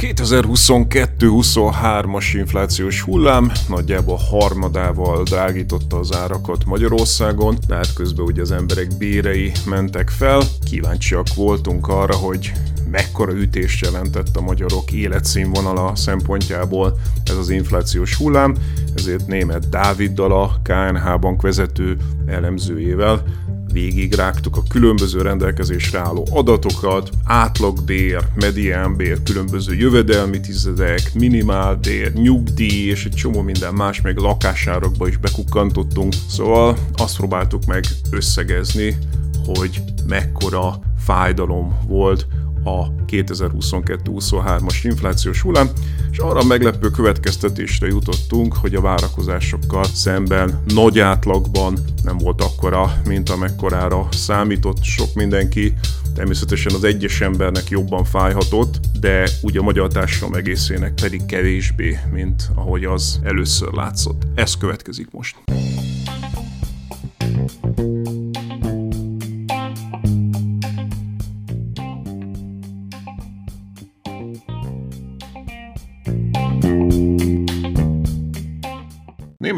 2022-23-as inflációs hullám nagyjából harmadával drágította az árakat Magyarországon, hát közben ugye az emberek bérei mentek fel. Kíváncsiak voltunk arra, hogy mekkora ütést jelentett a magyarok életszínvonala szempontjából ez az inflációs hullám, ezért német Dáviddal a KNH bank vezető elemzőjével végigrágtuk a különböző rendelkezésre álló adatokat, átlagbér, mediánbér, különböző jövedelmi tizedek, minimálbér, nyugdíj és egy csomó minden más, meg lakásárakba is bekukkantottunk. Szóval azt próbáltuk meg összegezni, hogy mekkora fájdalom volt a 2022-23-as inflációs hullám, és arra meglepő következtetésre jutottunk, hogy a várakozásokkal szemben nagy átlagban nem volt akkora, mint amekkorára számított sok mindenki. Természetesen az egyes embernek jobban fájhatott, de ugye a magyar társadalom egészének pedig kevésbé, mint ahogy az először látszott. Ez következik most.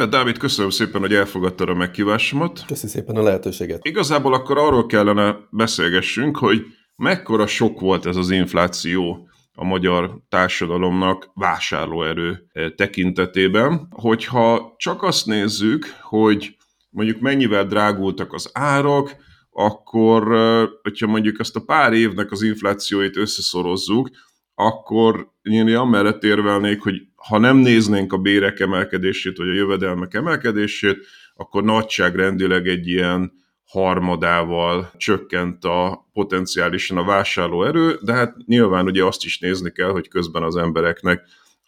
Német Dávid, köszönöm szépen, hogy elfogadtad a megkívásomat. Köszönöm szépen a lehetőséget. Igazából akkor arról kellene beszélgessünk, hogy mekkora sok volt ez az infláció a magyar társadalomnak vásárlóerő eh, tekintetében. Hogyha csak azt nézzük, hogy mondjuk mennyivel drágultak az árak, akkor, eh, hogyha mondjuk ezt a pár évnek az inflációit összeszorozzuk, akkor én amellett érvelnék, hogy ha nem néznénk a bérek emelkedését, vagy a jövedelmek emelkedését, akkor nagyságrendileg egy ilyen harmadával csökkent a potenciálisan a vásárlóerő, de hát nyilván ugye azt is nézni kell, hogy közben az embereknek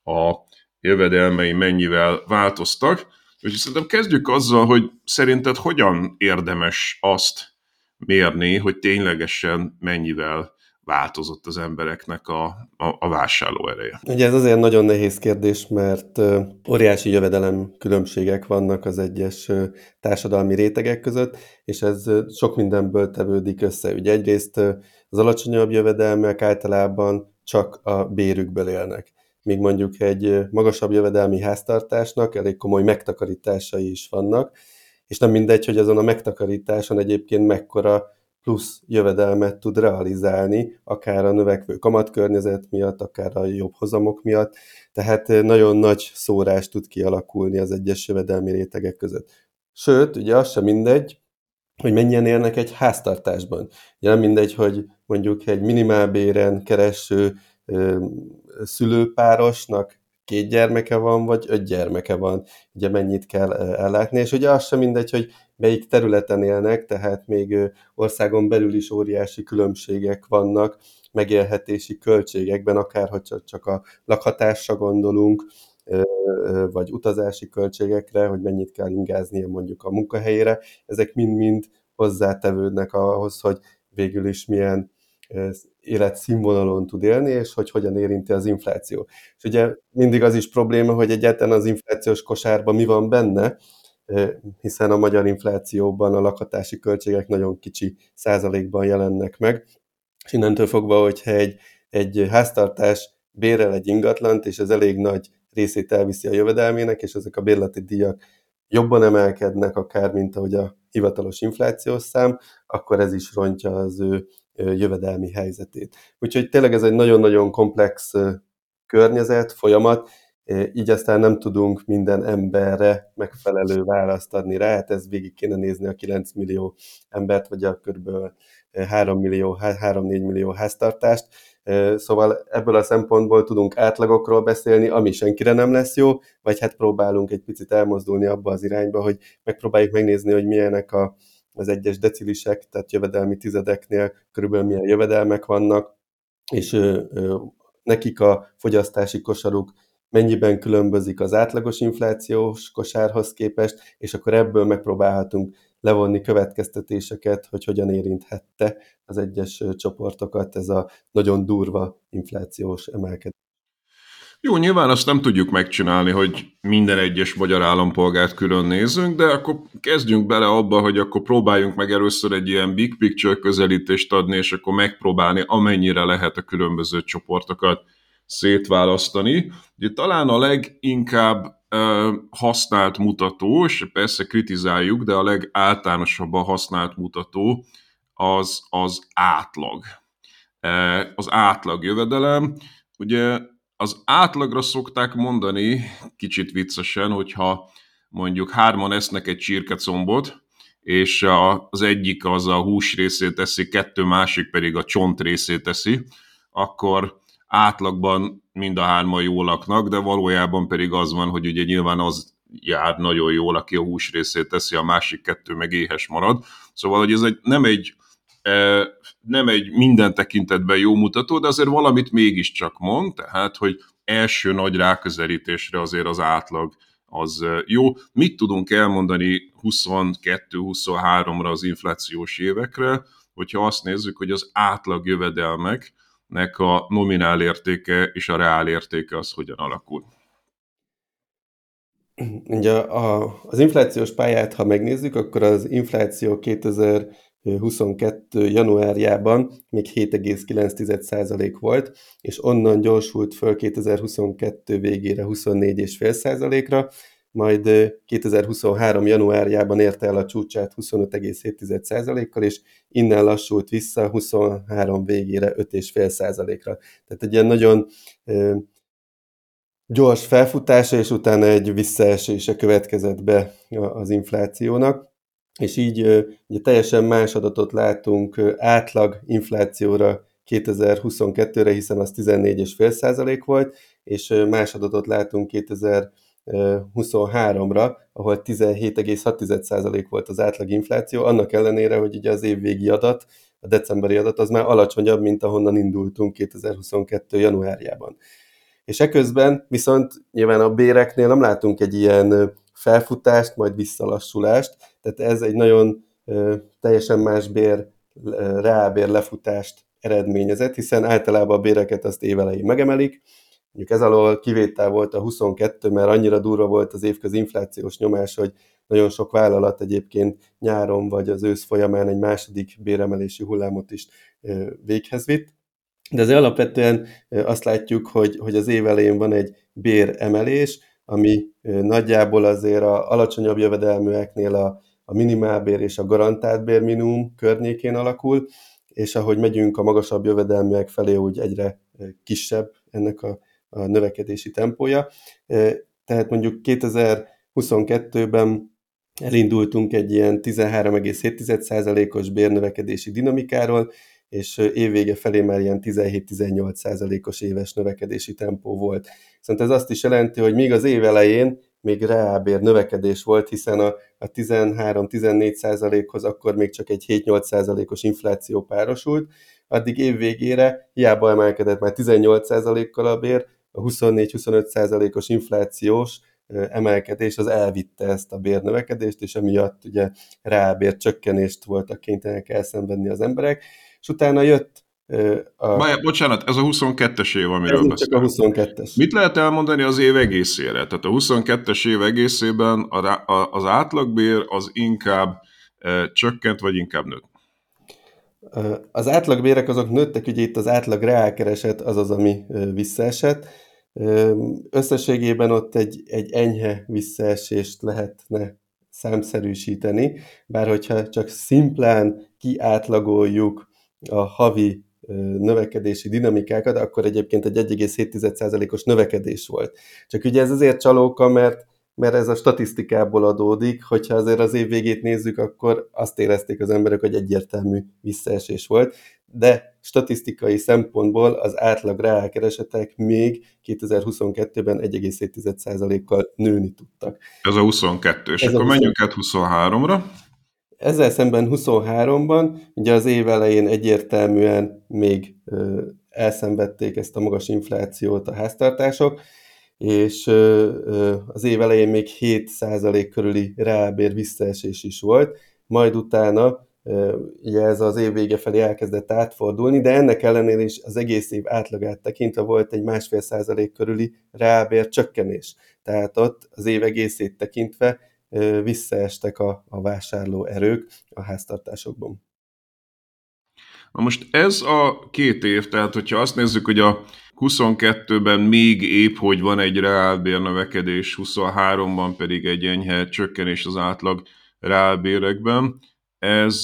a jövedelmei mennyivel változtak. Úgyhogy szerintem kezdjük azzal, hogy szerinted hogyan érdemes azt mérni, hogy ténylegesen mennyivel változott az embereknek a, a, a vásárló ereje? Ugye ez azért nagyon nehéz kérdés, mert óriási jövedelem különbségek vannak az egyes társadalmi rétegek között, és ez sok mindenből tevődik össze. Ugye egyrészt az alacsonyabb jövedelmek általában csak a bérükből élnek míg mondjuk egy magasabb jövedelmi háztartásnak elég komoly megtakarításai is vannak, és nem mindegy, hogy azon a megtakarításon egyébként mekkora plusz jövedelmet tud realizálni, akár a növekvő kamatkörnyezet miatt, akár a jobb hozamok miatt, tehát eh, nagyon nagy szórás tud kialakulni az egyes jövedelmi rétegek között. Sőt, ugye az sem mindegy, hogy mennyien élnek egy háztartásban. Ugye nem mindegy, hogy mondjuk egy minimálbéren kereső ö, szülőpárosnak két gyermeke van, vagy öt gyermeke van, ugye mennyit kell ellátni, és ugye az sem mindegy, hogy melyik területen élnek, tehát még országon belül is óriási különbségek vannak megélhetési költségekben, akár hogy csak a lakhatásra gondolunk, vagy utazási költségekre, hogy mennyit kell ingáznia mondjuk a munkahelyére, ezek mind-mind hozzátevődnek ahhoz, hogy végül is milyen életszínvonalon tud élni, és hogy hogyan érinti az infláció. És ugye mindig az is probléma, hogy egyáltalán az inflációs kosárban mi van benne, hiszen a magyar inflációban a lakhatási költségek nagyon kicsi százalékban jelennek meg, és innentől fogva, hogyha egy, egy háztartás bérel egy ingatlant, és ez elég nagy részét elviszi a jövedelmének, és ezek a bérleti díjak jobban emelkednek, akár mint ahogy a hivatalos inflációs szám, akkor ez is rontja az ő jövedelmi helyzetét. Úgyhogy tényleg ez egy nagyon-nagyon komplex környezet, folyamat, így aztán nem tudunk minden emberre megfelelő választ adni rá, hát ez végig kéne nézni a 9 millió embert, vagy a kb. 3 millió, 3-4 millió háztartást, Szóval ebből a szempontból tudunk átlagokról beszélni, ami senkire nem lesz jó, vagy hát próbálunk egy picit elmozdulni abba az irányba, hogy megpróbáljuk megnézni, hogy milyenek a, az egyes decilisek, tehát jövedelmi tizedeknél körülbelül milyen jövedelmek vannak, és nekik a fogyasztási kosaruk mennyiben különbözik az átlagos inflációs kosárhoz képest, és akkor ebből megpróbálhatunk levonni következtetéseket, hogy hogyan érinthette az egyes csoportokat ez a nagyon durva inflációs emelkedés. Jó, nyilván azt nem tudjuk megcsinálni, hogy minden egyes magyar állampolgárt külön nézzünk, de akkor kezdjünk bele abba, hogy akkor próbáljunk meg először egy ilyen big picture közelítést adni, és akkor megpróbálni amennyire lehet a különböző csoportokat szétválasztani. Ugye talán a leginkább használt mutató, és persze kritizáljuk, de a legáltalánosabban használt mutató az az átlag. Az átlag jövedelem. Ugye az átlagra szokták mondani, kicsit viccesen, hogyha mondjuk hárman esznek egy csirkecombot, és az egyik az a hús részét teszi, kettő másik pedig a csont részét teszi, akkor átlagban mind a hárman jól laknak, de valójában pedig az van, hogy ugye nyilván az jár nagyon jól, aki a hús részét teszi, a másik kettő meg éhes marad. Szóval, hogy ez egy, nem egy e, nem egy minden tekintetben jó mutató, de azért valamit mégiscsak mond, tehát, hogy első nagy ráközelítésre azért az átlag az e, jó. Mit tudunk elmondani 22-23-ra az inflációs évekre, hogyha azt nézzük, hogy az átlag jövedelmek nek a nominál értéke és a reál értéke az hogyan alakul. Ugye a, az inflációs pályát, ha megnézzük, akkor az infláció 2022. januárjában még 7,9% volt, és onnan gyorsult föl 2022 végére 24,5%-ra, majd 2023. januárjában érte el a csúcsát 25,7%-kal, és innen lassult vissza 23 végére 5,5%-ra. Tehát egy ilyen nagyon gyors felfutása, és utána egy visszaesése következett be az inflációnak, és így ugye teljesen más adatot látunk átlag inflációra 2022-re, hiszen az 14,5% volt, és más adatot látunk 2000 23-ra, ahol 17,6% volt az átlag infláció, annak ellenére, hogy ugye az évvégi adat, a decemberi adat az már alacsonyabb, mint ahonnan indultunk 2022. januárjában. És eközben viszont nyilván a béreknél nem látunk egy ilyen felfutást, majd visszalassulást, tehát ez egy nagyon teljesen más bér, reálbér lefutást eredményezett, hiszen általában a béreket azt évelején megemelik, Mondjuk ez alól kivétel volt a 22, mert annyira durva volt az évközi inflációs nyomás, hogy nagyon sok vállalat egyébként nyáron vagy az ősz folyamán egy második béremelési hullámot is véghez vitt. De azért alapvetően azt látjuk, hogy, hogy az év elején van egy béremelés, ami nagyjából azért a alacsonyabb jövedelműeknél a, a minimálbér és a garantált bérminimum környékén alakul, és ahogy megyünk a magasabb jövedelműek felé, úgy egyre kisebb ennek a a növekedési tempója. Tehát mondjuk 2022-ben elindultunk egy ilyen 13,7%-os bérnövekedési dinamikáról, és évvége felé már ilyen 17-18%-os éves növekedési tempó volt. Viszont ez azt is jelenti, hogy még az év elején még reálbér növekedés volt, hiszen a, a 13-14%-hoz akkor még csak egy 7-8%-os infláció párosult, addig év végére hiába emelkedett már 18%-kal a bér, a 24-25 százalékos inflációs emelkedés az elvitte ezt a bérnövekedést, és emiatt ugye rábér csökkenést voltak kénytelenek elszenvedni az emberek, és utána jött a... Bája, bocsánat, ez a 22-es év, amiről ez csak a 22-es. Mit lehet elmondani az év egészére? Tehát a 22-es év egészében a, a, az átlagbér az inkább e, csökkent, vagy inkább nőtt? Az átlagbérek azok nőttek, ugye itt az átlag reálkereset az az, ami visszaesett, Összességében ott egy, egy enyhe visszaesést lehetne számszerűsíteni, bár hogyha csak szimplán kiátlagoljuk a havi növekedési dinamikákat, akkor egyébként egy 1,7%-os növekedés volt. Csak ugye ez azért csalóka, mert mert ez a statisztikából adódik, hogyha azért az év végét nézzük, akkor azt érezték az emberek, hogy egyértelmű visszaesés volt, de statisztikai szempontból az átlag reálkeresetek még 2022-ben 1,7%-kal nőni tudtak. Ez a 22, és Ez akkor menjünk át 23-ra. Ezzel szemben 23-ban, ugye az év elején egyértelműen még elszenvedték ezt a magas inflációt a háztartások, és az év elején még 7% körüli reálbér visszaesés is volt, majd utána ugye ez az év vége felé elkezdett átfordulni, de ennek ellenére is az egész év átlagát tekintve volt egy másfél százalék körüli reálbér csökkenés. Tehát ott az év egészét tekintve visszaestek a, a vásárló erők a háztartásokban. Na most ez a két év, tehát hogyha azt nézzük, hogy a 22-ben még épp, hogy van egy reálbérnövekedés, 23-ban pedig egy enyhe csökkenés az átlag reálbérekben. Ez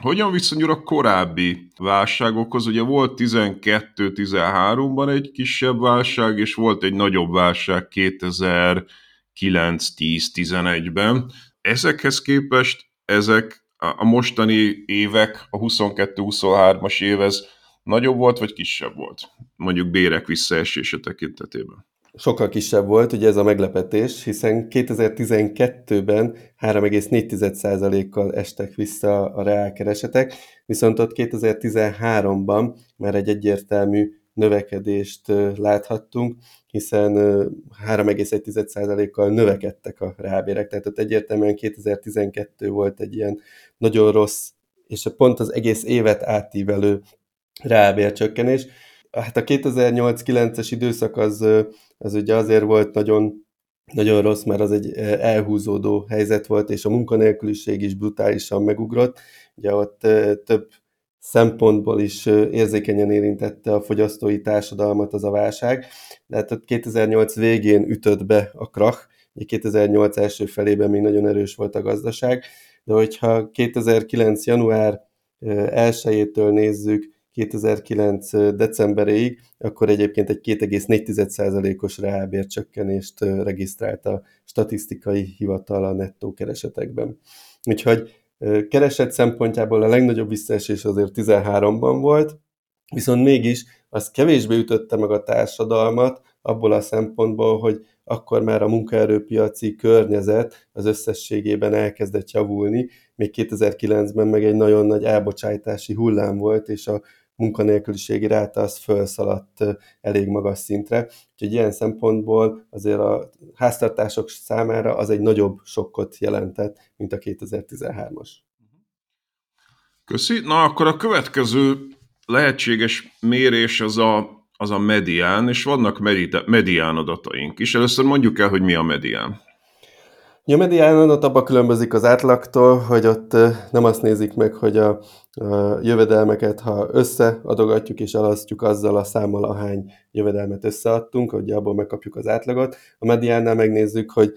hogyan viszonyul a korábbi válságokhoz? Ugye volt 12-13-ban egy kisebb válság, és volt egy nagyobb válság 2009-10-11-ben. Ezekhez képest ezek a mostani évek, a 22-23-as év, ez nagyobb volt, vagy kisebb volt? Mondjuk bérek visszaesése tekintetében. Sokkal kisebb volt, ugye ez a meglepetés, hiszen 2012-ben 3,4%-kal estek vissza a reálkeresetek, viszont ott 2013-ban már egy egyértelmű növekedést láthattunk, hiszen 3,1%-kal növekedtek a reálbérek, tehát ott egyértelműen 2012 volt egy ilyen nagyon rossz, és pont az egész évet átívelő reálbércsökkenés. Hát a 2008-9-es időszak az, az ugye azért volt nagyon, nagyon rossz, mert az egy elhúzódó helyzet volt, és a munkanélküliség is brutálisan megugrott. Ugye ott több szempontból is érzékenyen érintette a fogyasztói társadalmat az a válság. De hát ott 2008 végén ütött be a krach, 2008 első felében még nagyon erős volt a gazdaság, de hogyha 2009. január 1-től nézzük, 2009. decemberéig, akkor egyébként egy 2,4%-os reálbércsökkenést regisztrált a statisztikai hivatal a nettó keresetekben. Úgyhogy kereset szempontjából a legnagyobb visszaesés azért 13-ban volt, viszont mégis az kevésbé ütötte meg a társadalmat abból a szempontból, hogy akkor már a munkaerőpiaci környezet az összességében elkezdett javulni, még 2009-ben meg egy nagyon nagy elbocsájtási hullám volt, és a munkanélküliségi ráta az felszaladt elég magas szintre. Úgyhogy ilyen szempontból azért a háztartások számára az egy nagyobb sokkot jelentett, mint a 2013-as. Köszi. Na akkor a következő lehetséges mérés az a, az a medián, és vannak medián adataink is. Először mondjuk el, hogy mi a medián. A medián adat abban különbözik az átlagtól, hogy ott nem azt nézik meg, hogy a, a jövedelmeket, ha összeadogatjuk és elasztjuk azzal a számmal, ahány jövedelmet összeadtunk, hogy abból megkapjuk az átlagot. A mediánnál megnézzük, hogy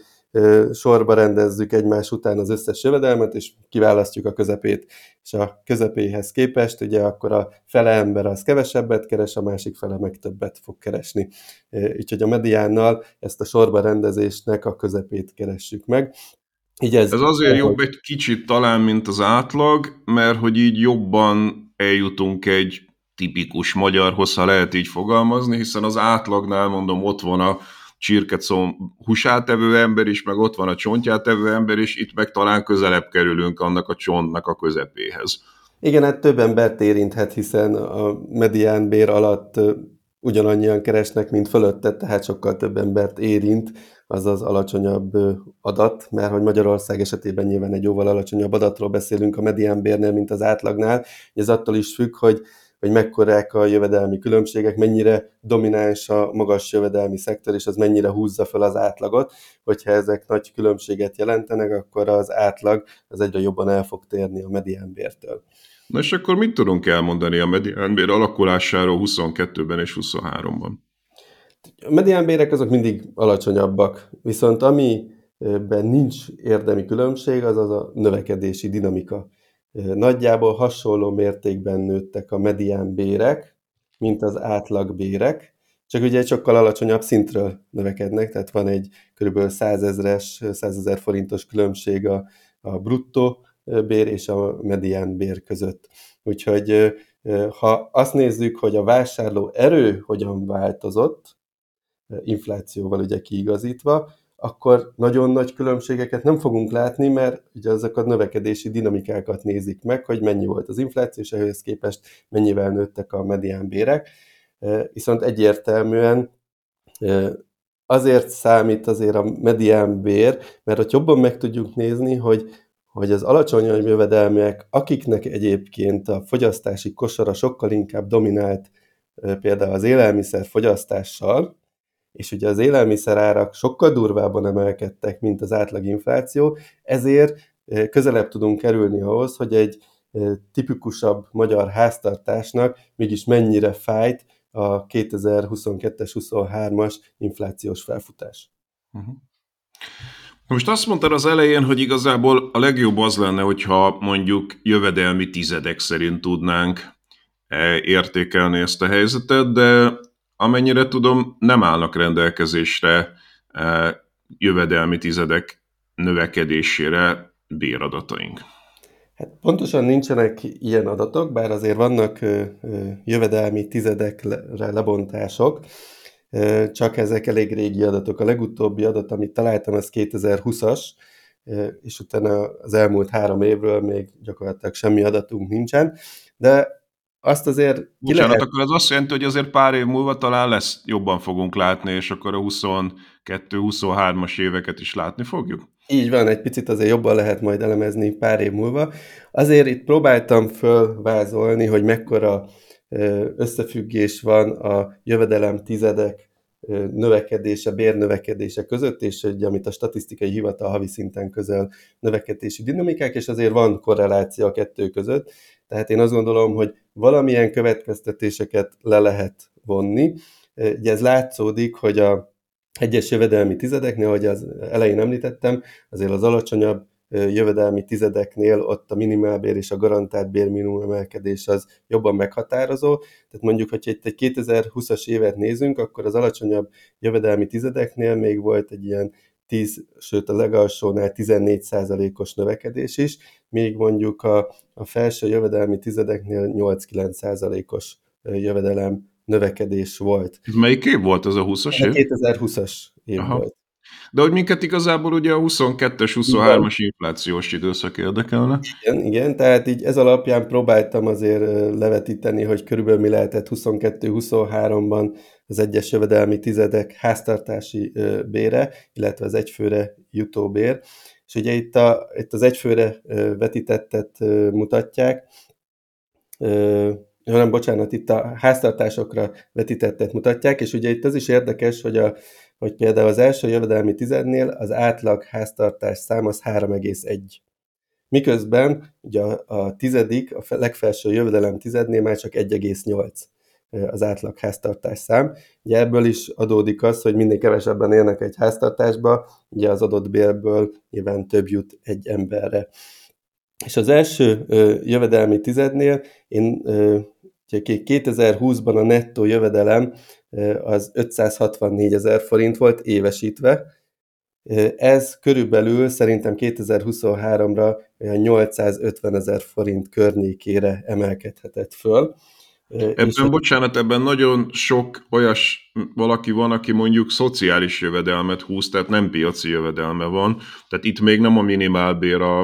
sorba rendezzük egymás után az összes jövedelmet, és kiválasztjuk a közepét. És a közepéhez képest ugye akkor a fele ember az kevesebbet keres, a másik fele meg többet fog keresni. Úgyhogy a mediánnal ezt a sorba rendezésnek a közepét keressük meg. Így ez, ez azért jobb egy kicsit talán, mint az átlag, mert hogy így jobban eljutunk egy tipikus magyarhoz, ha lehet így fogalmazni, hiszen az átlagnál mondom, ott van a csirkecom húsát evő ember is, meg ott van a csontját evő ember is, itt meg talán közelebb kerülünk annak a csontnak a közepéhez. Igen, hát több embert érinthet, hiszen a medián bér alatt ugyanannyian keresnek, mint fölötte, tehát sokkal több embert érint az az alacsonyabb adat, mert hogy Magyarország esetében nyilván egy jóval alacsonyabb adatról beszélünk a mediánbérnél, mint az átlagnál. Ez attól is függ, hogy hogy mekkorák a jövedelmi különbségek, mennyire domináns a magas jövedelmi szektor, és az mennyire húzza fel az átlagot. Hogyha ezek nagy különbséget jelentenek, akkor az átlag az egyre jobban el fog térni a mediánbértől. Na és akkor mit tudunk elmondani a mediánbér alakulásáról 22-ben és 23-ban? A mediánbérek azok mindig alacsonyabbak, viszont amiben nincs érdemi különbség, az az a növekedési dinamika. Nagyjából hasonló mértékben nőttek a medián bérek, mint az átlag bérek, csak ugye egy sokkal alacsonyabb szintről növekednek, tehát van egy kb. 100 ezres, 100 ezer forintos különbség a, a bruttó bér és a medián bér között. Úgyhogy ha azt nézzük, hogy a vásárló erő hogyan változott, inflációval ugye kiigazítva, akkor nagyon nagy különbségeket nem fogunk látni, mert ugye ezek a növekedési dinamikákat nézik meg, hogy mennyi volt az infláció, és ehhez képest mennyivel nőttek a medián bérek. Viszont egyértelműen azért számít azért a medián bér, mert hogy jobban meg tudjuk nézni, hogy, hogy az alacsonyabb jövedelmek, akiknek egyébként a fogyasztási kosara sokkal inkább dominált például az élelmiszer fogyasztással, és ugye az élelmiszerárak sokkal durvábban emelkedtek, mint az átlag infláció, ezért közelebb tudunk kerülni ahhoz, hogy egy tipikusabb magyar háztartásnak mégis mennyire fájt a 2022-es, 23-as inflációs felfutás. Uh-huh. Most azt mondtad az elején, hogy igazából a legjobb az lenne, hogyha mondjuk jövedelmi tizedek szerint tudnánk e, értékelni ezt a helyzetet, de amennyire tudom, nem állnak rendelkezésre e, jövedelmi tizedek növekedésére béradataink. Hát pontosan nincsenek ilyen adatok, bár azért vannak jövedelmi tizedekre lebontások, csak ezek elég régi adatok. A legutóbbi adat, amit találtam, az 2020-as, és utána az elmúlt három évről még gyakorlatilag semmi adatunk nincsen, de azt azért... Bocsánat, lehet... akkor az azt jelenti, hogy azért pár év múlva talán lesz, jobban fogunk látni, és akkor a 22-23-as éveket is látni fogjuk? Így van, egy picit azért jobban lehet majd elemezni pár év múlva. Azért itt próbáltam fölvázolni, hogy mekkora összefüggés van a jövedelem tizedek növekedése, bérnövekedése között, és egy, amit a statisztikai hivatal havi szinten közel növekedési dinamikák, és azért van korreláció a kettő között. Tehát én azt gondolom, hogy valamilyen következtetéseket le lehet vonni. Ugye ez látszódik, hogy a egyes jövedelmi tizedeknél, ahogy az elején említettem, azért az alacsonyabb jövedelmi tizedeknél ott a minimálbér és a garantált bérminimum emelkedés az jobban meghatározó. Tehát mondjuk, hogy itt egy 2020-as évet nézünk, akkor az alacsonyabb jövedelmi tizedeknél még volt egy ilyen 10, sőt a legalsónál 14 os növekedés is, még mondjuk a, a felső jövedelmi tizedeknél 8-9 os jövedelem növekedés volt. Ez melyik év volt az a 20-as év? 2020-as év Aha. volt. De hogy minket igazából ugye a 22-es, 23-as inflációs időszak érdekelne. Igen, igen, tehát így ez alapján próbáltam azért levetíteni, hogy körülbelül mi lehetett 22-23-ban az egyes jövedelmi tizedek háztartási bére, illetve az egyfőre jutó bér. És ugye itt, a, itt az egyfőre vetítettet mutatják, hanem bocsánat, itt a háztartásokra vetítettet mutatják, és ugye itt az is érdekes, hogy, a, hogy például az első jövedelmi tizednél az átlag háztartás szám az 3,1. Miközben ugye a, a tizedik, a legfelső jövedelem tizednél már csak 1,8 az átlag háztartás szám. Ugye ebből is adódik az, hogy minél kevesebben élnek egy háztartásba, ugye az adott bérből nyilván több jut egy emberre. És az első jövedelmi tizednél én ö, 2020-ban a nettó jövedelem az 564 ezer forint volt évesítve. Ez körülbelül szerintem 2023-ra 850 ezer forint környékére emelkedhetett föl. Ebben, és bocsánat, ebben nagyon sok olyas valaki van, aki mondjuk szociális jövedelmet húz, tehát nem piaci jövedelme van. Tehát itt még nem a minimálbér a,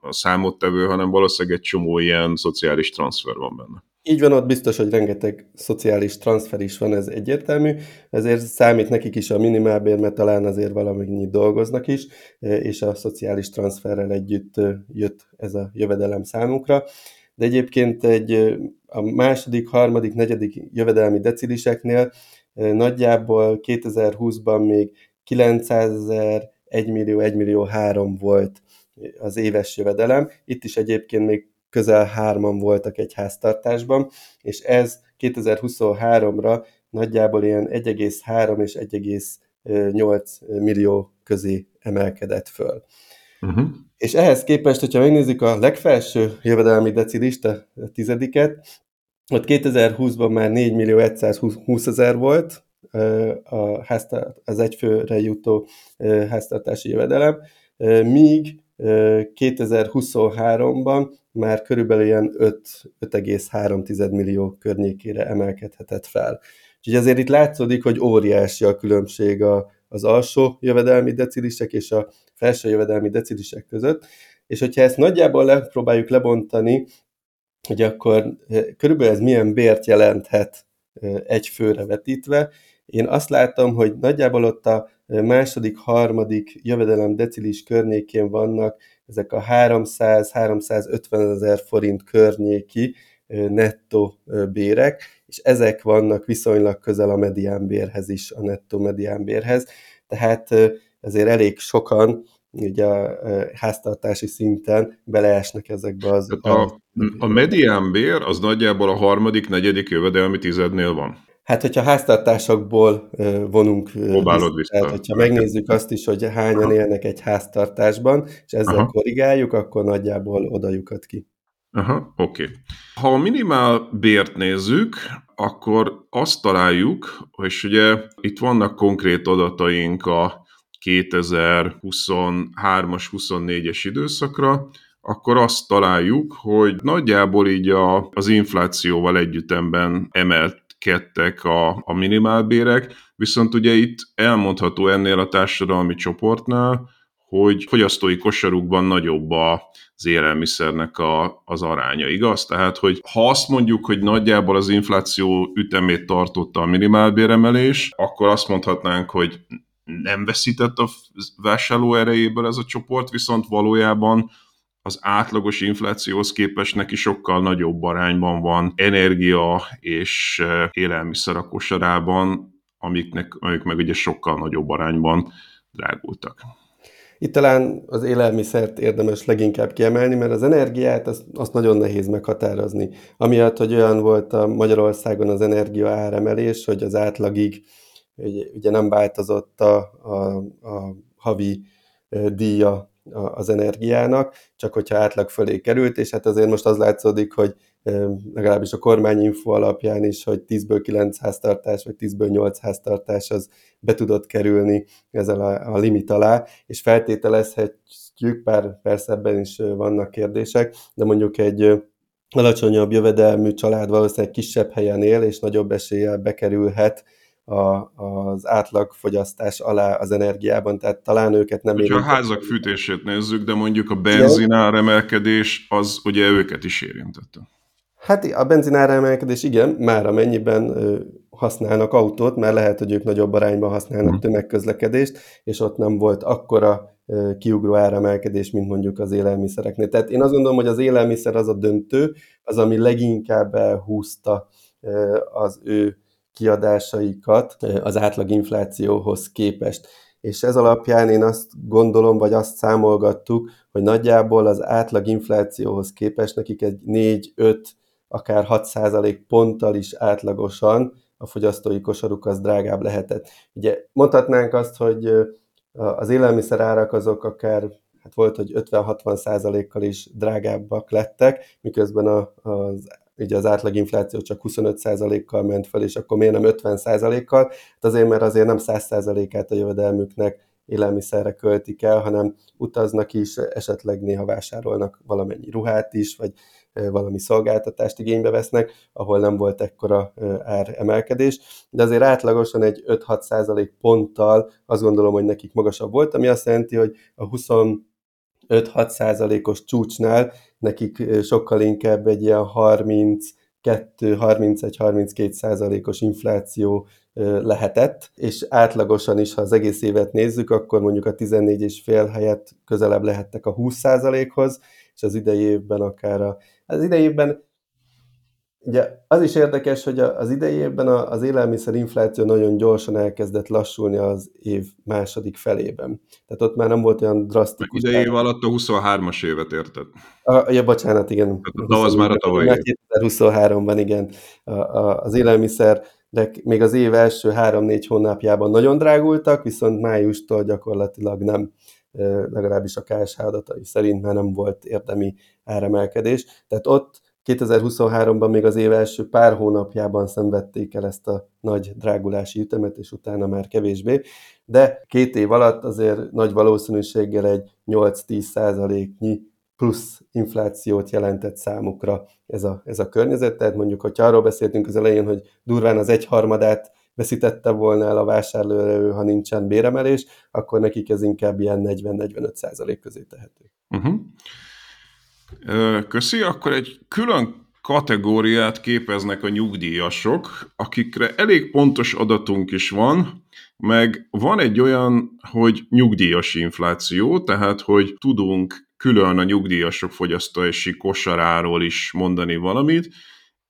a számottevő, hanem valószínűleg egy csomó ilyen szociális transfer van benne. Így van, ott biztos, hogy rengeteg szociális transfer is van, ez egyértelmű, ezért számít nekik is a minimálbér, mert talán azért valamennyit dolgoznak is, és a szociális transferrel együtt jött ez a jövedelem számunkra. De egyébként egy, a második, harmadik, negyedik jövedelmi deciliseknél nagyjából 2020-ban még 900 ezer, 1 millió, 1 millió 3 volt az éves jövedelem. Itt is egyébként még közel hárman voltak egy háztartásban, és ez 2023-ra nagyjából ilyen 1,3 és 1,8 millió közé emelkedett föl. Uh-huh. És ehhez képest, hogyha megnézzük a legfelső jövedelmi decilist, a tizediket, ott 2020-ban már 4 millió 120 ezer volt a háztart, az egyfőre jutó háztartási jövedelem, míg 2023-ban már körülbelül ilyen 5,3 millió környékére emelkedhetett fel. Úgyhogy azért itt látszódik, hogy óriási a különbség a, az alsó jövedelmi decilisek és a felső jövedelmi decilisek között, és hogyha ezt nagyjából lepróbáljuk lebontani, hogy akkor körülbelül ez milyen bért jelenthet egy főre vetítve, én azt látom, hogy nagyjából ott a második, harmadik jövedelem decilis környékén vannak ezek a 300-350 ezer forint környéki nettó bérek, és ezek vannak viszonylag közel a mediánbérhez is, a nettó mediánbérhez. Tehát ezért elég sokan ugye a háztartási szinten beleesnek ezekbe az... A, a mediánbér az nagyjából a harmadik, negyedik jövedelmi tizednél van. Hát, hogyha háztartásokból vonunk Próbálod vissza. Tehát, hogyha megnézzük azt is, hogy hányan élnek egy háztartásban, és ezzel Aha. korrigáljuk, akkor nagyjából oda lyukad ki. Aha, oké. Okay. Ha a minimál bért nézzük, akkor azt találjuk, hogy ugye itt vannak konkrét adataink a 2023-as, 24-es időszakra, akkor azt találjuk, hogy nagyjából így a, az inflációval együttemben emelt kettek a, a minimálbérek, viszont ugye itt elmondható ennél a társadalmi csoportnál, hogy fogyasztói kosarukban nagyobb az élelmiszernek a, az aránya, igaz? Tehát, hogy ha azt mondjuk, hogy nagyjából az infláció ütemét tartotta a minimálbéremelés, akkor azt mondhatnánk, hogy nem veszített a vásárló erejéből ez a csoport, viszont valójában az átlagos inflációhoz képest neki sokkal nagyobb arányban van energia és élelmiszer a kosarában, amiknek, amik meg ugye sokkal nagyobb arányban drágultak. Itt talán az élelmiszert érdemes leginkább kiemelni, mert az energiát azt, azt nagyon nehéz meghatározni. Amiatt, hogy olyan volt a Magyarországon az energia áremelés, hogy az átlagig ugye, nem változott a, a, a havi díja az energiának, csak hogyha átlag fölé került, és hát azért most az látszódik, hogy legalábbis a kormányinfo alapján is, hogy 10-ből 9 háztartás, vagy 10-ből 8 háztartás az be tudott kerülni ezzel a, a limit alá, és feltételezhetjük, bár persze ebben is vannak kérdések, de mondjuk egy alacsonyabb jövedelmű család valószínűleg kisebb helyen él, és nagyobb eséllyel bekerülhet a, az átlagfogyasztás alá az energiában, tehát talán őket nem Ha a házak fűtését nézzük, de mondjuk a benzinár emelkedés, az ugye őket is érintette. Hát a benzinár emelkedés igen, már amennyiben használnak autót, mert lehet, hogy ők nagyobb arányban használnak hmm. tömegközlekedést, és ott nem volt akkora kiugró áremelkedés, mint mondjuk az élelmiszereknél. Tehát én azt gondolom, hogy az élelmiszer az a döntő, az, ami leginkább elhúzta az ő kiadásaikat az átlag inflációhoz képest. És ez alapján én azt gondolom, vagy azt számolgattuk, hogy nagyjából az átlag inflációhoz képest nekik egy 4-5, akár 6 százalék ponttal is átlagosan a fogyasztói kosaruk az drágább lehetett. Ugye mondhatnánk azt, hogy az élelmiszer árak azok akár hát volt, hogy 50-60 százalékkal is drágábbak lettek, miközben az ugye az átlaginfláció csak 25%-kal ment fel, és akkor miért nem 50%-kal? Hát azért, mert azért nem 100%-át a jövedelmüknek élelmiszerre költik el, hanem utaznak is, esetleg néha vásárolnak valamennyi ruhát is, vagy valami szolgáltatást igénybe vesznek, ahol nem volt ekkora ár emelkedés, de azért átlagosan egy 5-6 százalék ponttal azt gondolom, hogy nekik magasabb volt, ami azt jelenti, hogy a 20 5-6 százalékos csúcsnál nekik sokkal inkább egy ilyen 32-31-32 százalékos infláció lehetett, és átlagosan is, ha az egész évet nézzük, akkor mondjuk a 14 és fél helyett közelebb lehettek a 20 százalékhoz, és az idei évben akár a, az idei évben Ugye az is érdekes, hogy az idei évben az élelmiszer infláció nagyon gyorsan elkezdett lassulni az év második felében. Tehát ott már nem volt olyan drasztikus. Idei év alatt a 23-as évet érted? A, ja, bocsánat, igen. De az már a tavalyi. 2023-ban, igen. A, a, az élelmiszer de még az év első három-négy hónapjában nagyon drágultak, viszont májustól gyakorlatilag nem legalábbis a KSH adatai szerint már nem volt érdemi áremelkedés. Tehát ott 2023-ban még az év első pár hónapjában szenvedték el ezt a nagy drágulási ütemet, és utána már kevésbé, de két év alatt azért nagy valószínűséggel egy 8-10 százaléknyi plusz inflációt jelentett számukra ez a, ez a környezet. Tehát mondjuk, hogyha arról beszéltünk az elején, hogy durván az egyharmadát veszítette volna el a vásárlóerő, ha nincsen béremelés, akkor nekik ez inkább ilyen 40-45 százalék közé tehető. Uh-huh. Köszi, akkor egy külön kategóriát képeznek a nyugdíjasok, akikre elég pontos adatunk is van, meg van egy olyan, hogy nyugdíjas infláció, tehát hogy tudunk külön a nyugdíjasok fogyasztási kosaráról is mondani valamit,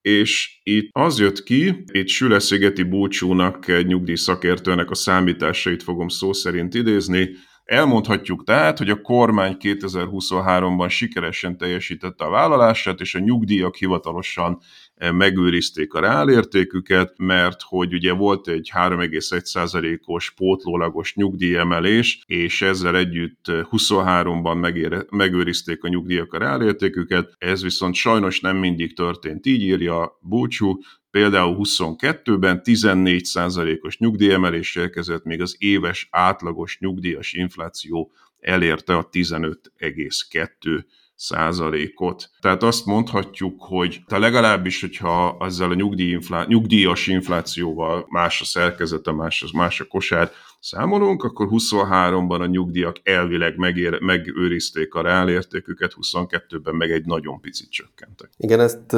és itt az jött ki, itt Süleszigeti Búcsúnak, egy nyugdíjszakértőnek a számításait fogom szó szerint idézni, Elmondhatjuk tehát, hogy a kormány 2023-ban sikeresen teljesítette a vállalását, és a nyugdíjak hivatalosan eh, megőrizték a reálértéküket, mert hogy ugye volt egy 3,1%-os pótlólagos nyugdíjemelés, és ezzel együtt 23-ban eh, megőrizték a nyugdíjak a reálértéküket, ez viszont sajnos nem mindig történt, így írja Búcsú, Például 22-ben 14%-os nyugdíjemelés érkezett, még az éves átlagos nyugdíjas infláció elérte a 15,2 százalékot. Tehát azt mondhatjuk, hogy te legalábbis, hogyha ezzel a nyugdíj inflá- nyugdíjas inflációval más a szerkezete, más, más a kosár számolunk, akkor 23-ban a nyugdíjak elvileg megér, megőrizték a reálértéküket, 22-ben meg egy nagyon picit csökkentek. Igen, ezt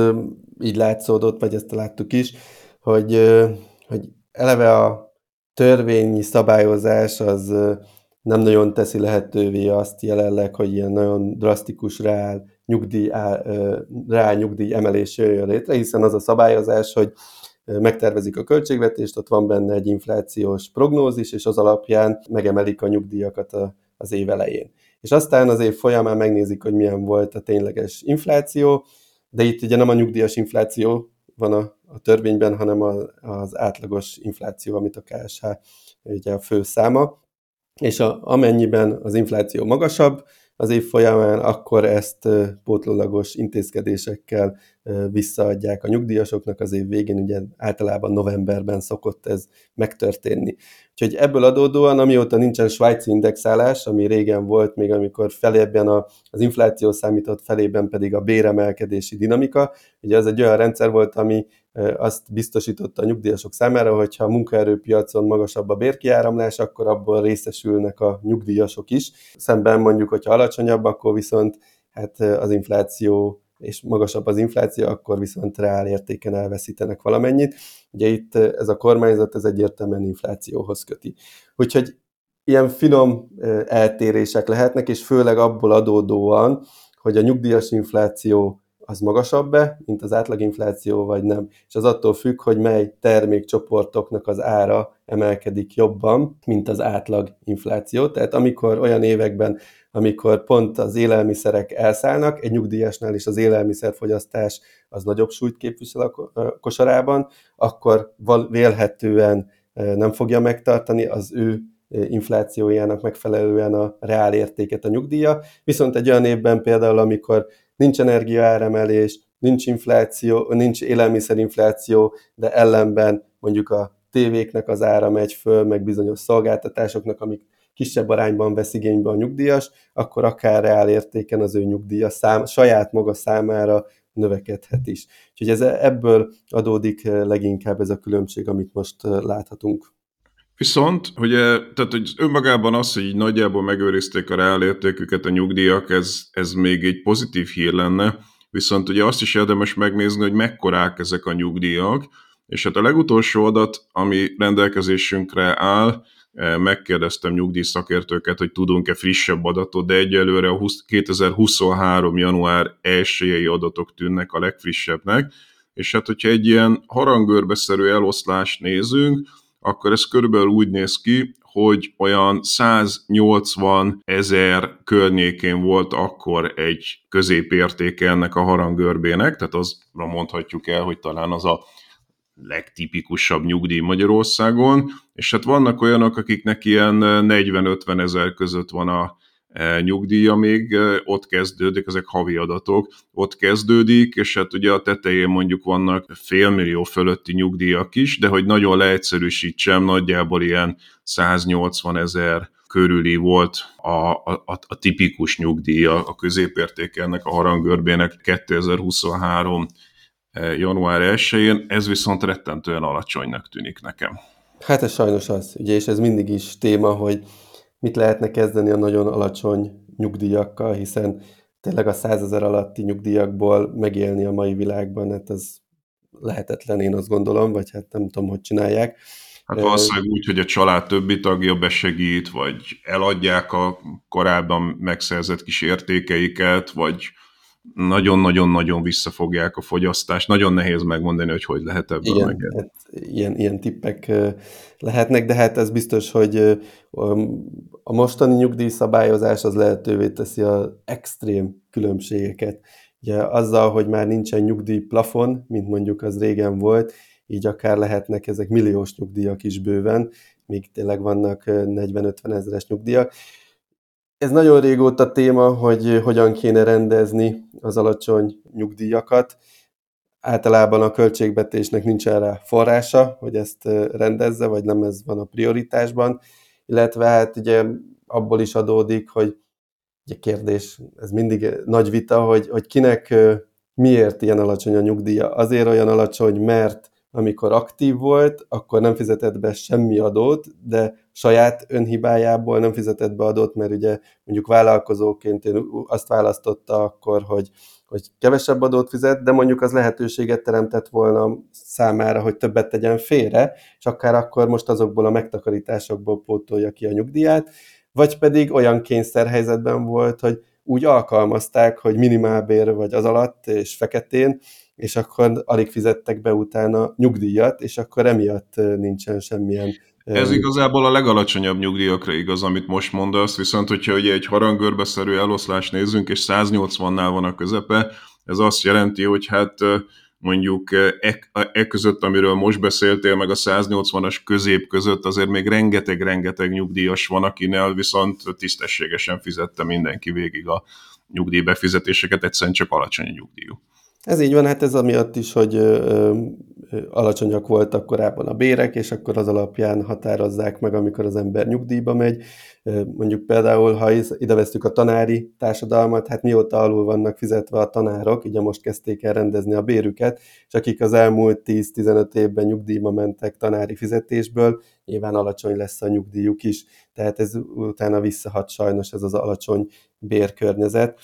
így látszódott, vagy ezt láttuk is, hogy, hogy eleve a törvényi szabályozás az nem nagyon teszi lehetővé azt jelenleg, hogy ilyen nagyon drasztikus reál nyugdíj, reál nyugdíj emelés jöjjön létre, hiszen az a szabályozás, hogy megtervezik a költségvetést, ott van benne egy inflációs prognózis, és az alapján megemelik a nyugdíjakat az év elején. És aztán az év folyamán megnézik, hogy milyen volt a tényleges infláció, de itt ugye nem a nyugdíjas infláció van a, a törvényben, hanem a, az átlagos infláció, amit a KSH ugye a fő száma, és a, amennyiben az infláció magasabb az év folyamán, akkor ezt pótlólagos intézkedésekkel visszaadják a nyugdíjasoknak az év végén, ugye általában novemberben szokott ez megtörténni. Úgyhogy ebből adódóan, amióta nincsen svájci indexálás, ami régen volt, még amikor felében az infláció számított, felében pedig a béremelkedési dinamika, ugye az egy olyan rendszer volt, ami azt biztosította a nyugdíjasok számára, hogyha a munkaerőpiacon magasabb a bérkiáramlás, akkor abból részesülnek a nyugdíjasok is. Szemben mondjuk, hogyha alacsonyabb, akkor viszont hát az infláció és magasabb az infláció, akkor viszont reál értéken elveszítenek valamennyit. Ugye itt ez a kormányzat ez egyértelműen inflációhoz köti. Úgyhogy ilyen finom eltérések lehetnek, és főleg abból adódóan, hogy a nyugdíjas infláció az magasabb-e, mint az átlaginfláció, vagy nem. És az attól függ, hogy mely termékcsoportoknak az ára emelkedik jobban, mint az átlaginfláció. Tehát amikor olyan években, amikor pont az élelmiszerek elszállnak, egy nyugdíjasnál is az élelmiszerfogyasztás az nagyobb súlyt képvisel a kosarában, akkor vélhetően nem fogja megtartani az ő inflációjának megfelelően a reál értéket a nyugdíja. Viszont egy olyan évben például, amikor nincs energiaáremelés, nincs infláció, nincs élelmiszerinfláció, de ellenben mondjuk a tévéknek az ára megy föl, meg bizonyos szolgáltatásoknak, amik kisebb arányban vesz igénybe a nyugdíjas, akkor akár reál értéken az ő nyugdíja szám, saját maga számára növekedhet is. Úgyhogy ez, ebből adódik leginkább ez a különbség, amit most láthatunk. Viszont, hogy, tehát, hogy önmagában az, hogy így nagyjából megőrizték a reálértéküket a nyugdíjak, ez, ez még egy pozitív hír lenne, viszont ugye azt is érdemes megnézni, hogy mekkorák ezek a nyugdíjak, és hát a legutolsó adat, ami rendelkezésünkre áll, e, megkérdeztem nyugdíjszakértőket, hogy tudunk-e frissebb adatot, de egyelőre a 2023. január 1 adatok tűnnek a legfrissebbnek, és hát hogyha egy ilyen harangörbeszerű eloszlást nézünk, akkor ez körülbelül úgy néz ki, hogy olyan 180 ezer környékén volt akkor egy középértéke ennek a harangörbének, tehát azra mondhatjuk el, hogy talán az a legtipikusabb nyugdíj Magyarországon, és hát vannak olyanok, akiknek ilyen 40-50 ezer között van a nyugdíja még ott kezdődik, ezek havi adatok, ott kezdődik, és hát ugye a tetején mondjuk vannak félmillió fölötti nyugdíjak is, de hogy nagyon leegyszerűsítsem, nagyjából ilyen 180 ezer körüli volt a, a, a tipikus nyugdíja, a középértéke ennek a harangörbének 2023 január 1-én, ez viszont rettentően alacsonynak tűnik nekem. Hát ez sajnos az, ugye, és ez mindig is téma, hogy mit lehetne kezdeni a nagyon alacsony nyugdíjakkal, hiszen tényleg a százezer alatti nyugdíjakból megélni a mai világban, hát ez lehetetlen, én azt gondolom, vagy hát nem tudom, hogy csinálják. Hát valószínűleg úgy, hogy a család többi tagja besegít, vagy eladják a korábban megszerzett kis értékeiket, vagy nagyon-nagyon-nagyon visszafogják a fogyasztást. Nagyon nehéz megmondani, hogy hogy lehet ebből Igen, hát ilyen, ilyen tippek lehetnek, de hát ez biztos, hogy a mostani nyugdíjszabályozás az lehetővé teszi az extrém különbségeket. Ugye azzal, hogy már nincsen nyugdíjplafon, mint mondjuk az régen volt, így akár lehetnek ezek milliós nyugdíjak is bőven, míg tényleg vannak 40-50 ezeres nyugdíjak. Ez nagyon régóta téma, hogy hogyan kéne rendezni az alacsony nyugdíjakat. Általában a költségvetésnek nincs erre forrása, hogy ezt rendezze, vagy nem ez van a prioritásban, illetve hát ugye abból is adódik, hogy ugye kérdés, ez mindig nagy vita, hogy, hogy kinek miért ilyen alacsony a nyugdíja. Azért olyan alacsony, mert amikor aktív volt, akkor nem fizetett be semmi adót, de saját önhibájából nem fizetett be adót, mert ugye mondjuk vállalkozóként én azt választotta akkor, hogy, hogy kevesebb adót fizet, de mondjuk az lehetőséget teremtett volna számára, hogy többet tegyen félre, és akár akkor most azokból a megtakarításokból pótolja ki a nyugdíját, vagy pedig olyan kényszerhelyzetben volt, hogy úgy alkalmazták, hogy minimálbér vagy az alatt és feketén, és akkor alig fizettek be utána nyugdíjat, és akkor emiatt nincsen semmilyen ez igazából a legalacsonyabb nyugdíjakra igaz, amit most mondasz, viszont hogyha ugye egy harangörbeszerű eloszlást nézzünk, és 180-nál van a közepe, ez azt jelenti, hogy hát mondjuk e, e között, amiről most beszéltél, meg a 180-as közép között azért még rengeteg-rengeteg nyugdíjas van, akinél viszont tisztességesen fizette mindenki végig a nyugdíjbefizetéseket, egyszerűen csak alacsony a nyugdíjú. Ez így van, hát ez amiatt is, hogy ö, ö, alacsonyak voltak korábban a bérek, és akkor az alapján határozzák meg, amikor az ember nyugdíjba megy. Mondjuk például, ha ide vesztük a tanári társadalmat, hát mióta alul vannak fizetve a tanárok, ugye most kezdték el rendezni a bérüket, és akik az elmúlt 10-15 évben nyugdíjba mentek tanári fizetésből, nyilván alacsony lesz a nyugdíjuk is, tehát ez utána visszahat sajnos ez az alacsony bérkörnyezet.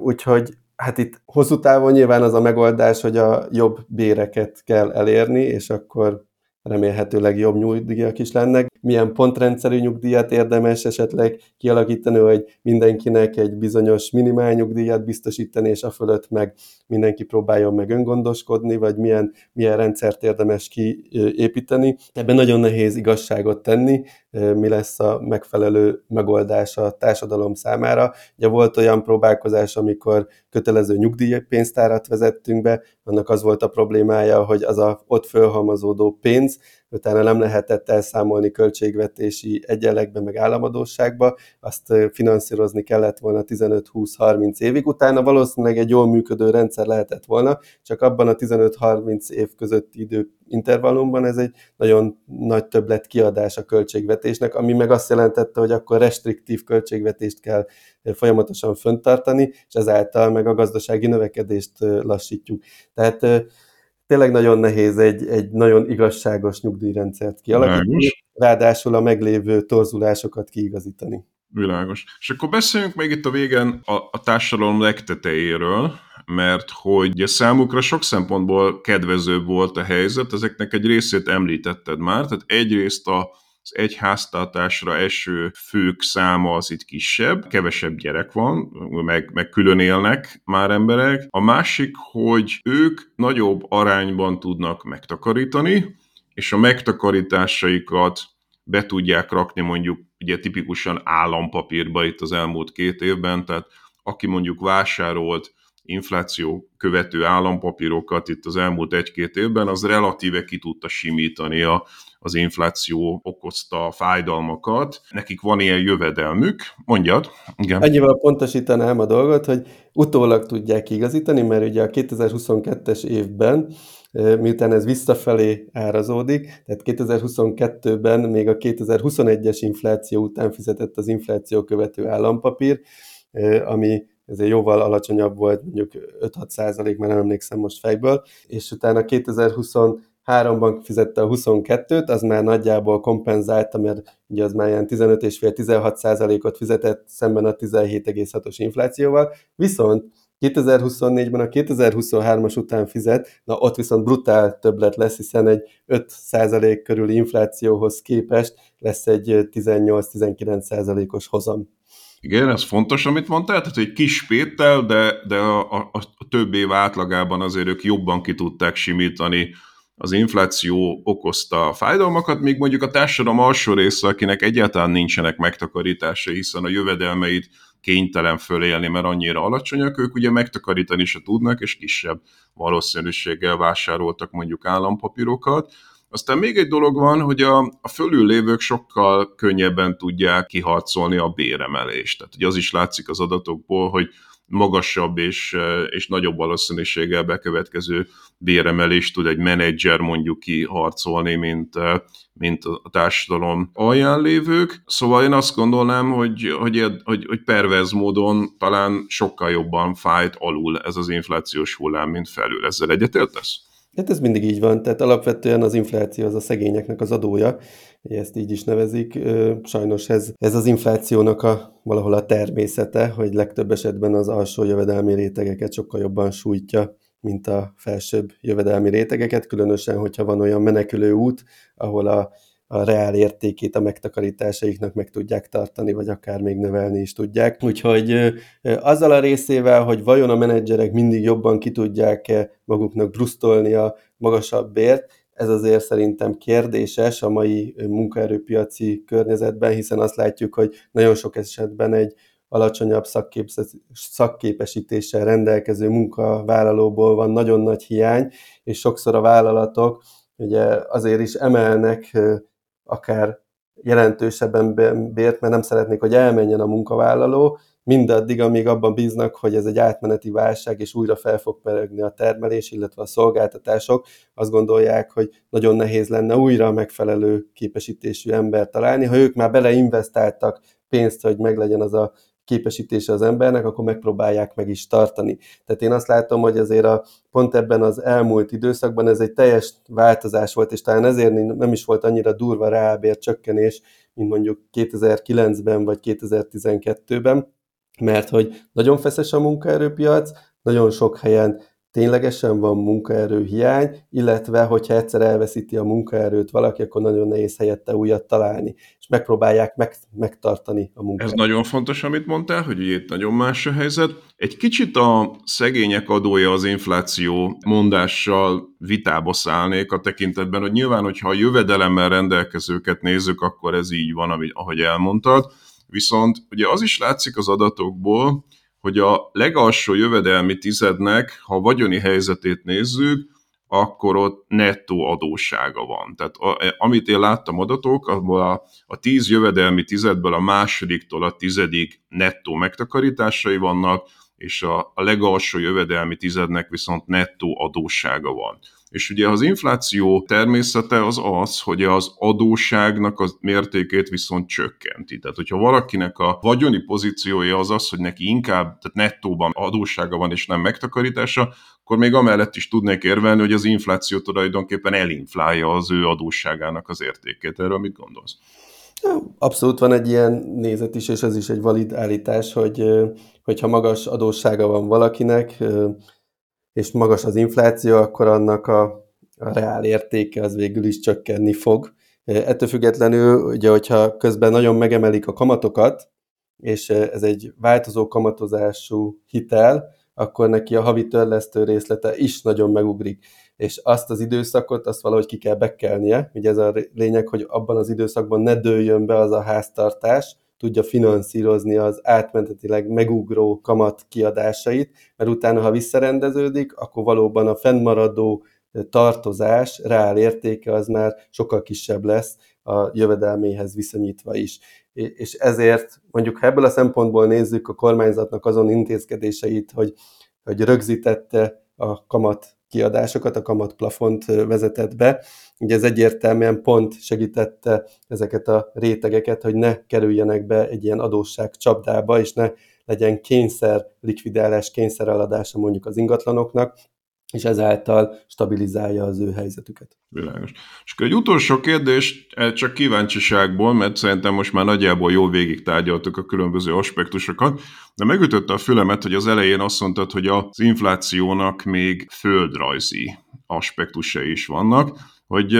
Úgyhogy hát itt hosszú távon nyilván az a megoldás, hogy a jobb béreket kell elérni, és akkor remélhetőleg jobb nyugdíjak is lennek. Milyen pontrendszerű nyugdíjat érdemes esetleg kialakítani, hogy mindenkinek egy bizonyos minimál nyugdíjat biztosítani, és a fölött meg mindenki próbáljon meg öngondoskodni, vagy milyen, milyen rendszert érdemes kiépíteni. Ebben nagyon nehéz igazságot tenni, mi lesz a megfelelő megoldás a társadalom számára. Ugye volt olyan próbálkozás, amikor kötelező nyugdíjpénztárat vezettünk be, annak az volt a problémája, hogy az a ott fölhalmazódó pénz, utána nem lehetett elszámolni költségvetési egyenlegbe, meg államadóságba, azt finanszírozni kellett volna 15-20-30 évig, utána valószínűleg egy jól működő rendszer lehetett volna, csak abban a 15-30 év közötti idő intervallumban ez egy nagyon nagy többlet kiadás a költségvetésnek, ami meg azt jelentette, hogy akkor restriktív költségvetést kell folyamatosan föntartani, és ezáltal meg a gazdasági növekedést lassítjuk. Tehát tényleg nagyon nehéz egy, egy nagyon igazságos nyugdíjrendszert kialakítani, ráadásul a meglévő torzulásokat kiigazítani. Világos. És akkor beszéljünk még itt a végen a, a társadalom legtetejéről, mert hogy számukra sok szempontból kedvezőbb volt a helyzet, ezeknek egy részét említetted már, tehát egyrészt a az egy háztartásra eső fők száma az itt kisebb, kevesebb gyerek van, meg, meg külön élnek már emberek. A másik, hogy ők nagyobb arányban tudnak megtakarítani, és a megtakarításaikat be tudják rakni mondjuk ugye tipikusan állampapírba itt az elmúlt két évben, tehát aki mondjuk vásárolt infláció követő állampapírokat itt az elmúlt egy-két évben, az relatíve ki tudta simítani a, az infláció okozta fájdalmakat. Nekik van ilyen jövedelmük. Mondjad. Igen. Annyival pontosítanám a dolgot, hogy utólag tudják igazítani, mert ugye a 2022-es évben miután ez visszafelé árazódik, tehát 2022-ben még a 2021-es infláció után fizetett az infláció követő állampapír, ami ezért jóval alacsonyabb volt, mondjuk 5-6 százalék, már nem emlékszem most fejből, és utána 2023-ban fizette a 22-t, az már nagyjából kompenzálta, mert ugye az már ilyen 15,5-16 százalékot fizetett szemben a 17,6-os inflációval, viszont 2024-ben a 2023-as után fizet, na ott viszont brutál többlet lesz, hiszen egy 5% körüli inflációhoz képest lesz egy 18-19%-os hozam. Igen, ez fontos, amit mondtál, tehát egy kis péttel, de, de a, a, a több év átlagában azért ők jobban ki tudták simítani az infláció okozta a fájdalmakat, míg mondjuk a társadalom alsó része, akinek egyáltalán nincsenek megtakarításai, hiszen a jövedelmeit kénytelen fölélni, mert annyira alacsonyak, ők ugye megtakarítani se tudnak, és kisebb valószínűséggel vásároltak mondjuk állampapírokat. Aztán még egy dolog van, hogy a, a fölül lévők sokkal könnyebben tudják kiharcolni a béremelést. Tehát ugye az is látszik az adatokból, hogy magasabb és, és nagyobb valószínűséggel bekövetkező béremelést tud egy menedzser mondjuk kiharcolni, mint, mint a társadalom alján lévők. Szóval én azt gondolnám, hogy, hogy, hogy, hogy perverz módon talán sokkal jobban fájt alul ez az inflációs hullám, mint felül. Ezzel egyetértesz? Hát ez mindig így van, tehát alapvetően az infláció az a szegényeknek az adója, ezt így is nevezik. Sajnos ez, ez az inflációnak a, valahol a természete, hogy legtöbb esetben az alsó jövedelmi rétegeket sokkal jobban sújtja, mint a felsőbb jövedelmi rétegeket, különösen, hogyha van olyan menekülő út, ahol a a reál értékét a megtakarításaiknak meg tudják tartani, vagy akár még növelni is tudják. Úgyhogy azzal a részével, hogy vajon a menedzserek mindig jobban ki tudják maguknak brusztolni a magasabb bért, ez azért szerintem kérdéses a mai munkaerőpiaci környezetben, hiszen azt látjuk, hogy nagyon sok esetben egy alacsonyabb szakképesítéssel rendelkező munkavállalóból van nagyon nagy hiány, és sokszor a vállalatok ugye azért is emelnek akár jelentősebben bért, mert nem szeretnék, hogy elmenjen a munkavállaló, mindaddig, amíg abban bíznak, hogy ez egy átmeneti válság, és újra fel fog peregni a termelés, illetve a szolgáltatások, azt gondolják, hogy nagyon nehéz lenne újra a megfelelő képesítésű ember találni. Ha ők már beleinvestáltak pénzt, hogy meglegyen az a képesítése az embernek, akkor megpróbálják meg is tartani. Tehát én azt látom, hogy azért a, pont ebben az elmúlt időszakban ez egy teljes változás volt, és talán ezért nem is volt annyira durva rábér csökkenés, mint mondjuk 2009-ben vagy 2012-ben, mert hogy nagyon feszes a munkaerőpiac, nagyon sok helyen ténylegesen van munkaerő hiány, illetve hogyha egyszer elveszíti a munkaerőt valaki, akkor nagyon nehéz helyette újat találni, és megpróbálják meg, megtartani a munkaerőt. Ez nagyon fontos, amit mondtál, hogy itt nagyon más a helyzet. Egy kicsit a szegények adója az infláció mondással vitába szállnék a tekintetben, hogy nyilván, hogyha a jövedelemmel rendelkezőket nézzük, akkor ez így van, ahogy elmondtad. Viszont ugye az is látszik az adatokból, hogy a legalsó jövedelmi tizednek, ha vagyoni helyzetét nézzük, akkor ott nettó adóssága van. Tehát a, amit én láttam adatok, abból a, a tíz jövedelmi tizedből a másodiktól a tizedik nettó megtakarításai vannak, és a, a legalsó jövedelmi tizednek viszont nettó adóssága van. És ugye az infláció természete az az, hogy az adóságnak az mértékét viszont csökkenti. Tehát, hogyha valakinek a vagyoni pozíciója az az, hogy neki inkább, tehát nettóban adóssága van és nem megtakarítása, akkor még amellett is tudnék érvelni, hogy az infláció tulajdonképpen elinflálja az ő adósságának az értékét. Erről mit gondolsz? Abszolút van egy ilyen nézet is, és ez is egy valid állítás, hogy hogyha magas adóssága van valakinek, és magas az infláció, akkor annak a, a reál értéke az végül is csökkenni fog. Ettől függetlenül, ugye, hogyha közben nagyon megemelik a kamatokat, és ez egy változó kamatozású hitel, akkor neki a havi törlesztő részlete is nagyon megugrik. És azt az időszakot, azt valahogy ki kell bekelnie. Ugye ez a lényeg, hogy abban az időszakban ne dőljön be az a háztartás, tudja finanszírozni az átmenetileg megugró kamat kiadásait, mert utána, ha visszarendeződik, akkor valóban a fennmaradó tartozás, reál értéke az már sokkal kisebb lesz a jövedelméhez viszonyítva is. És ezért mondjuk, ha ebből a szempontból nézzük a kormányzatnak azon intézkedéseit, hogy, hogy rögzítette a kamat kiadásokat, a kamatplafont vezetett be. Ugye ez egyértelműen pont segítette ezeket a rétegeket, hogy ne kerüljenek be egy ilyen adósság csapdába, és ne legyen kényszer likvidálás, kényszer eladása mondjuk az ingatlanoknak, és ezáltal stabilizálja az ő helyzetüket. Világos. És egy utolsó kérdés, csak kíváncsiságból, mert szerintem most már nagyjából jól végig tárgyaltuk a különböző aspektusokat, de megütötte a fülemet, hogy az elején azt mondtad, hogy az inflációnak még földrajzi aspektusai is vannak, hogy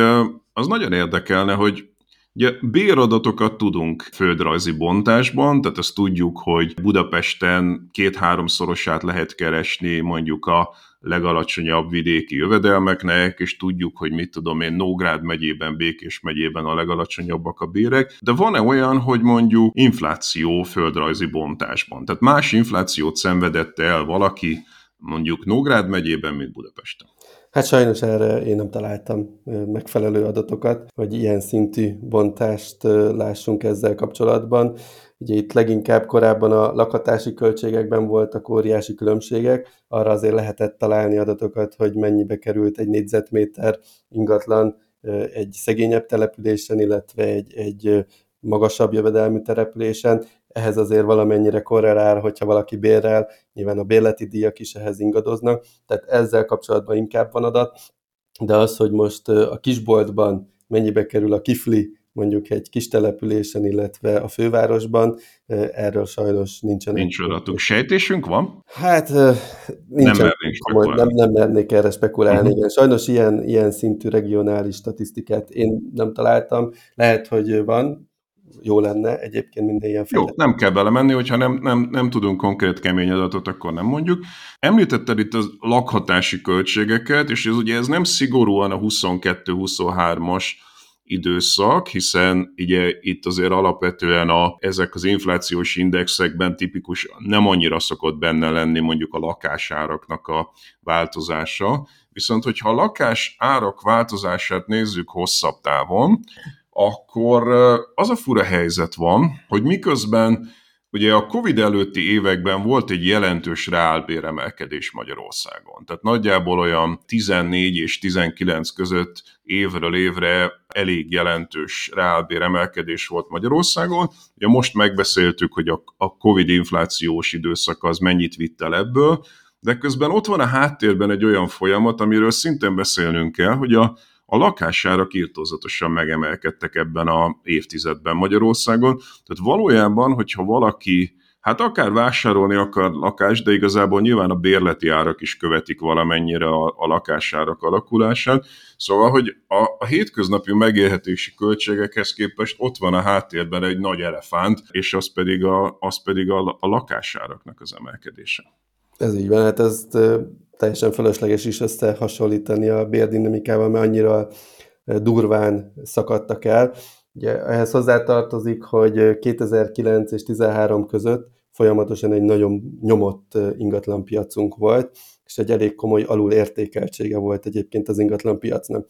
az nagyon érdekelne, hogy Ugye béradatokat tudunk földrajzi bontásban, tehát azt tudjuk, hogy Budapesten két-háromszorosát lehet keresni mondjuk a legalacsonyabb vidéki jövedelmeknek, és tudjuk, hogy mit tudom én, Nógrád megyében, Békés megyében a legalacsonyabbak a bérek, de van-e olyan, hogy mondjuk infláció földrajzi bontásban? Tehát más inflációt szenvedett el valaki mondjuk Nógrád megyében, mint Budapesten? Hát sajnos erre én nem találtam megfelelő adatokat, hogy ilyen szintű bontást lássunk ezzel kapcsolatban. Ugye itt leginkább korábban a lakhatási költségekben voltak óriási különbségek, arra azért lehetett találni adatokat, hogy mennyibe került egy négyzetméter ingatlan egy szegényebb településen, illetve egy, egy magasabb jövedelmű településen. Ehhez azért valamennyire korrelál, hogyha valaki bérel, nyilván a bérleti díjak is ehhez ingadoznak, tehát ezzel kapcsolatban inkább van adat, de az, hogy most a kisboltban mennyibe kerül a kifli mondjuk egy kis településen, illetve a fővárosban, erről sajnos nincsen. Nincs adatunk. Sejtésünk van? Hát nincs. Nem komoly, nem, nem mernék erre spekulálni. Uh-huh. Igen. Sajnos ilyen, ilyen szintű regionális statisztikát én nem találtam. Lehet, hogy van, jó lenne egyébként minden ilyen Jó, nem kell belemenni, hogyha nem, nem, nem tudunk konkrét kemény adatot, akkor nem mondjuk. Említetted itt az lakhatási költségeket, és ez ugye ez nem szigorúan a 22-23-as időszak, hiszen ugye itt azért alapvetően a, ezek az inflációs indexekben tipikus nem annyira szokott benne lenni mondjuk a lakásáraknak a változása, viszont hogyha a lakás árak változását nézzük hosszabb távon, akkor az a fura helyzet van, hogy miközben ugye a Covid előtti években volt egy jelentős reálbéremelkedés Magyarországon. Tehát nagyjából olyan 14 és 19 között évről évre elég jelentős reálbéremelkedés volt Magyarországon. Ugye most megbeszéltük, hogy a Covid inflációs időszak az mennyit vitt el ebből, de közben ott van a háttérben egy olyan folyamat, amiről szintén beszélnünk kell, hogy a a lakásárak írtózatosan megemelkedtek ebben a évtizedben Magyarországon. Tehát valójában, hogyha valaki hát akár vásárolni akar lakást, de igazából nyilván a bérleti árak is követik valamennyire a, a lakásárak alakulását. Szóval, hogy a, a hétköznapi megélhetési költségekhez képest ott van a háttérben egy nagy elefánt, és az pedig a, az pedig a, a lakásáraknak az emelkedése. Ez így van, hát ezt teljesen fölösleges is összehasonlítani a bérdinamikával, mert annyira durván szakadtak el. Ugye ehhez hozzátartozik, hogy 2009 és 2013 között folyamatosan egy nagyon nyomott ingatlanpiacunk volt, és egy elég komoly alulértékeltsége volt egyébként az ingatlanpiacnak.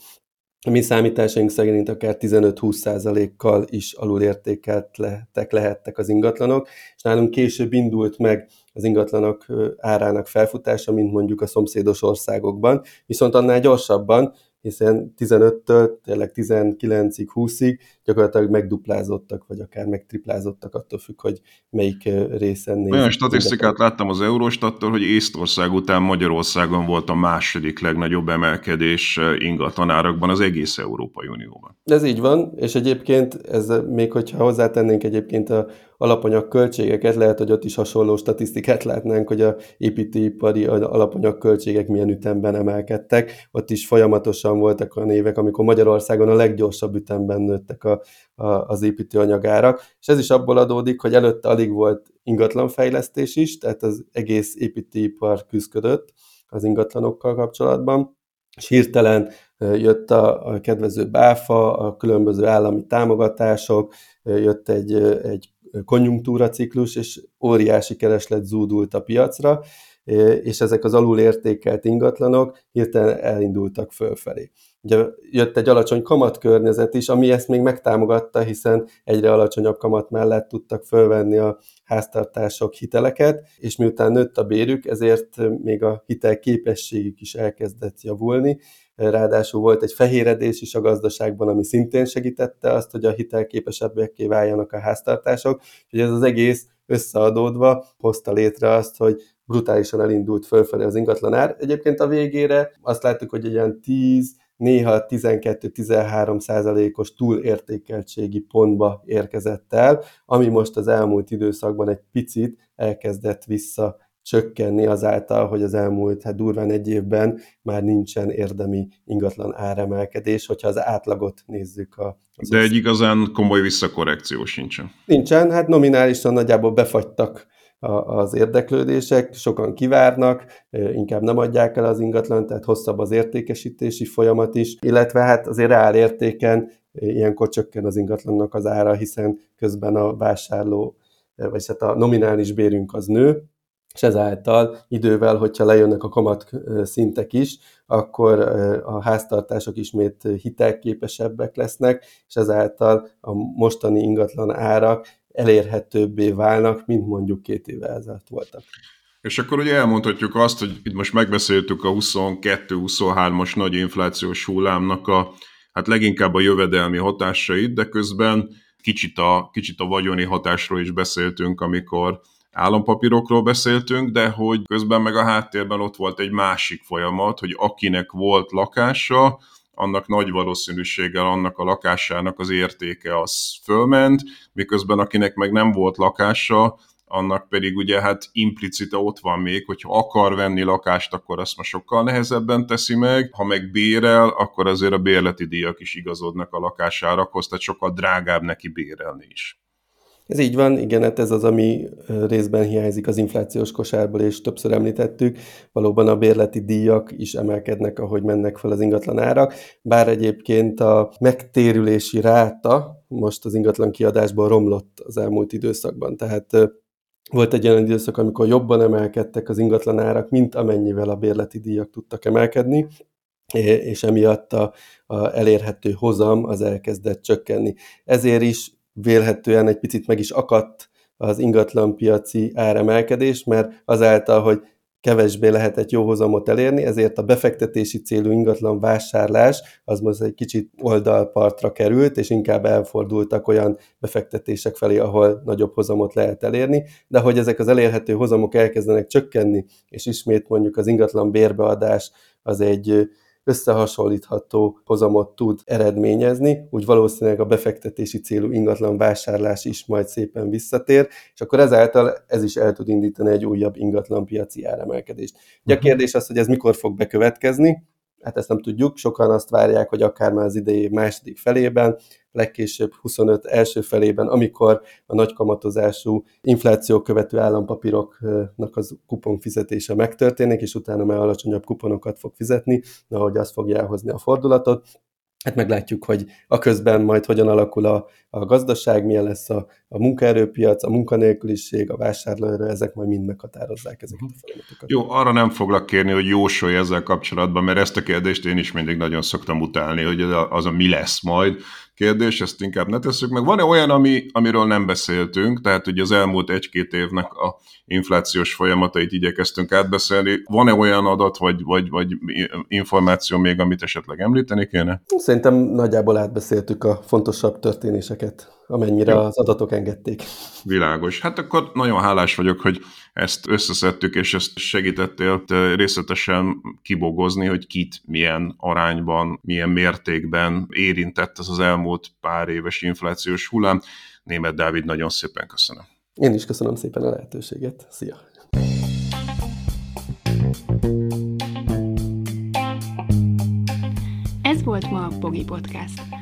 A mi számításaink szerint akár 15-20%-kal is alulértékeltek lehettek az ingatlanok, és nálunk később indult meg az ingatlanok árának felfutása, mint mondjuk a szomszédos országokban, viszont annál gyorsabban, hiszen 15-től tényleg 19-ig, 20-ig gyakorlatilag megduplázottak, vagy akár megtriplázottak, attól függ, hogy melyik részen néz. Olyan statisztikát láttam az Eurostattól, hogy Észtország után Magyarországon volt a második legnagyobb emelkedés ingatlanárakban az egész Európai Unióban. Ez így van, és egyébként ez még hogyha hozzátennénk egyébként a alapanyag költségeket, lehet, hogy ott is hasonló statisztikát látnánk, hogy a építőipari alapanyag költségek milyen ütemben emelkedtek. Ott is folyamatosan voltak olyan évek, amikor Magyarországon a leggyorsabb ütemben nőttek a, a, az építőanyagárak, és ez is abból adódik, hogy előtte alig volt ingatlanfejlesztés is, tehát az egész építőipar küzdött az ingatlanokkal kapcsolatban, és hirtelen jött a, a kedvező báfa, a különböző állami támogatások, jött egy, egy konjunktúraciklus, és óriási kereslet zúdult a piacra, és ezek az alulértékelt ingatlanok hirtelen elindultak fölfelé. Ugye jött egy alacsony kamatkörnyezet is, ami ezt még megtámogatta, hiszen egyre alacsonyabb kamat mellett tudtak fölvenni a háztartások hiteleket, és miután nőtt a bérük, ezért még a hitel képességük is elkezdett javulni. Ráadásul volt egy fehéredés is a gazdaságban, ami szintén segítette azt, hogy a hitelképesebbekké váljanak a háztartások. Úgyhogy ez az egész összeadódva hozta létre azt, hogy brutálisan elindult fölfelé az ingatlan ár. Egyébként a végére azt láttuk, hogy egy ilyen 10 néha 12-13 százalékos túlértékeltségi pontba érkezett el, ami most az elmúlt időszakban egy picit elkezdett vissza csökkenni azáltal, hogy az elmúlt hát durván egy évben már nincsen érdemi ingatlan áremelkedés, hogyha az átlagot nézzük. A, az De egy igazán komoly visszakorrekció sincsen. Nincsen, hát nominálisan nagyjából befagytak az érdeklődések, sokan kivárnak, inkább nem adják el az ingatlan, tehát hosszabb az értékesítési folyamat is, illetve hát azért reál értéken ilyenkor csökken az ingatlannak az ára, hiszen közben a vásárló, vagy hát a nominális bérünk az nő, és ezáltal idővel, hogyha lejönnek a kamat szintek is, akkor a háztartások ismét hitelképesebbek lesznek, és ezáltal a mostani ingatlan árak elérhetőbbé válnak, mint mondjuk két évvel ezelőtt voltak. És akkor ugye elmondhatjuk azt, hogy itt most megbeszéltük a 22-23-as nagy inflációs hullámnak a, hát leginkább a jövedelmi hatásait, de közben kicsit a, kicsit a vagyoni hatásról is beszéltünk, amikor állampapírokról beszéltünk, de hogy közben meg a háttérben ott volt egy másik folyamat, hogy akinek volt lakása, annak nagy valószínűséggel annak a lakásának az értéke az fölment, miközben akinek meg nem volt lakása, annak pedig ugye hát implicite ott van még, hogyha akar venni lakást, akkor azt ma sokkal nehezebben teszi meg, ha meg bérel, akkor azért a bérleti díjak is igazodnak a lakásárakhoz, tehát sokkal drágább neki bérelni is. Ez így van, igen, hát ez az, ami részben hiányzik az inflációs kosárból, és többször említettük. Valóban a bérleti díjak is emelkednek, ahogy mennek fel az ingatlan árak, bár egyébként a megtérülési ráta most az ingatlan kiadásból romlott az elmúlt időszakban. Tehát volt egy olyan időszak, amikor jobban emelkedtek az ingatlan árak, mint amennyivel a bérleti díjak tudtak emelkedni, és emiatt a, a elérhető hozam az elkezdett csökkenni. Ezért is vélhetően egy picit meg is akadt az ingatlanpiaci áremelkedés, mert azáltal, hogy kevesbé lehetett jó hozamot elérni, ezért a befektetési célú ingatlan vásárlás az most egy kicsit oldalpartra került, és inkább elfordultak olyan befektetések felé, ahol nagyobb hozamot lehet elérni, de hogy ezek az elérhető hozamok elkezdenek csökkenni, és ismét mondjuk az ingatlan bérbeadás az egy összehasonlítható hozamot tud eredményezni, úgy valószínűleg a befektetési célú ingatlan vásárlás is majd szépen visszatér, és akkor ezáltal ez is el tud indítani egy újabb ingatlan piaci áremelkedést. Ugye a mhm. kérdés az, hogy ez mikor fog bekövetkezni, hát ezt nem tudjuk, sokan azt várják, hogy akár már az idei második felében, legkésőbb 25 első felében, amikor a nagy kamatozású infláció követő állampapíroknak az kupon fizetése megtörténik, és utána már alacsonyabb kuponokat fog fizetni, ahogy az fogja elhozni a fordulatot. Hát meglátjuk, hogy a közben majd hogyan alakul a, a gazdaság, milyen lesz a, a munkaerőpiac, a munkanélküliség, a vásárlóerő, ezek majd mind meghatározzák ezeket a folyamatokat. Jó, arra nem foglak kérni, hogy jósolj ezzel kapcsolatban, mert ezt a kérdést én is mindig nagyon szoktam utálni, hogy az a mi lesz majd kérdés, ezt inkább ne tesszük meg. Van-e olyan, ami, amiről nem beszéltünk, tehát ugye az elmúlt egy-két évnek a inflációs folyamatait igyekeztünk átbeszélni. Van-e olyan adat, vagy, vagy, vagy információ még, amit esetleg említeni kéne? Szerintem nagyjából átbeszéltük a fontosabb történéseket amennyire Jó. az adatok engedték. Világos. Hát akkor nagyon hálás vagyok, hogy ezt összeszedtük, és ezt segítettél részletesen kibogozni, hogy kit milyen arányban, milyen mértékben érintett ez az elmúlt pár éves inflációs hullám. Német Dávid, nagyon szépen köszönöm. Én is köszönöm szépen a lehetőséget. Szia! Ez volt ma a Pogi Podcast.